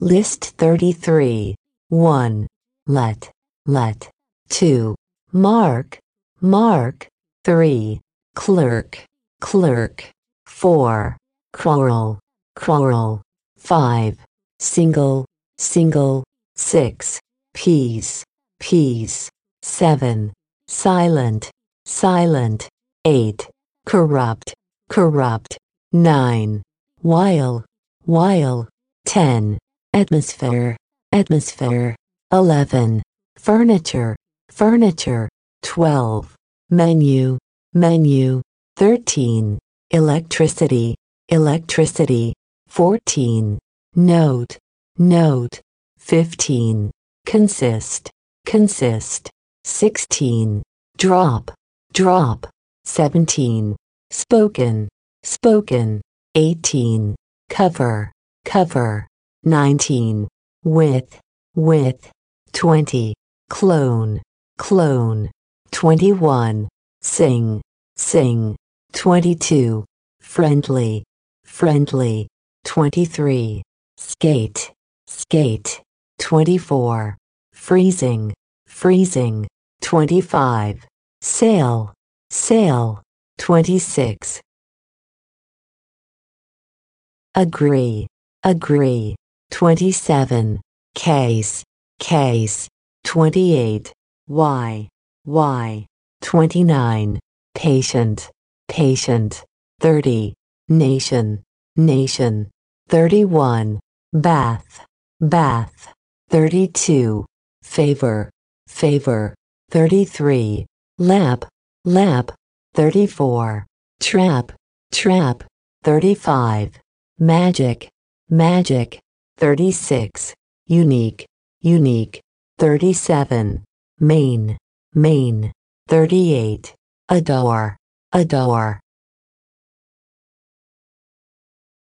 List 33. 1. Let, let. 2. Mark, mark. 3. Clerk, clerk. 4. Quarrel, quarrel. 5. Single, single. 6. Peace, peace. 7. Silent, silent. 8. Corrupt, corrupt. 9. While, while. 10. Atmosphere, atmosphere. 11. Furniture, furniture. 12. Menu, menu. 13. Electricity, electricity. 14. Note, note. 15. Consist, consist. 16. Drop, drop. 17. Spoken, spoken. 18. Cover, cover. 19. With, with, 20. Clone, clone. 21. Sing, sing. 22. Friendly, friendly. 23. Skate, skate. 24. Freezing, freezing. 25. Sail, sail. 26. Agree, agree. 27. Case, case. 28. Why, why. 29. Patient, patient. 30. Nation, nation. 31. Bath, bath. 32. Favor, favor. 33. Lap, lap. 34. Trap, trap. 35. Magic, magic. 36. Unique, unique. 37. Main, main. 38. Adore, adore.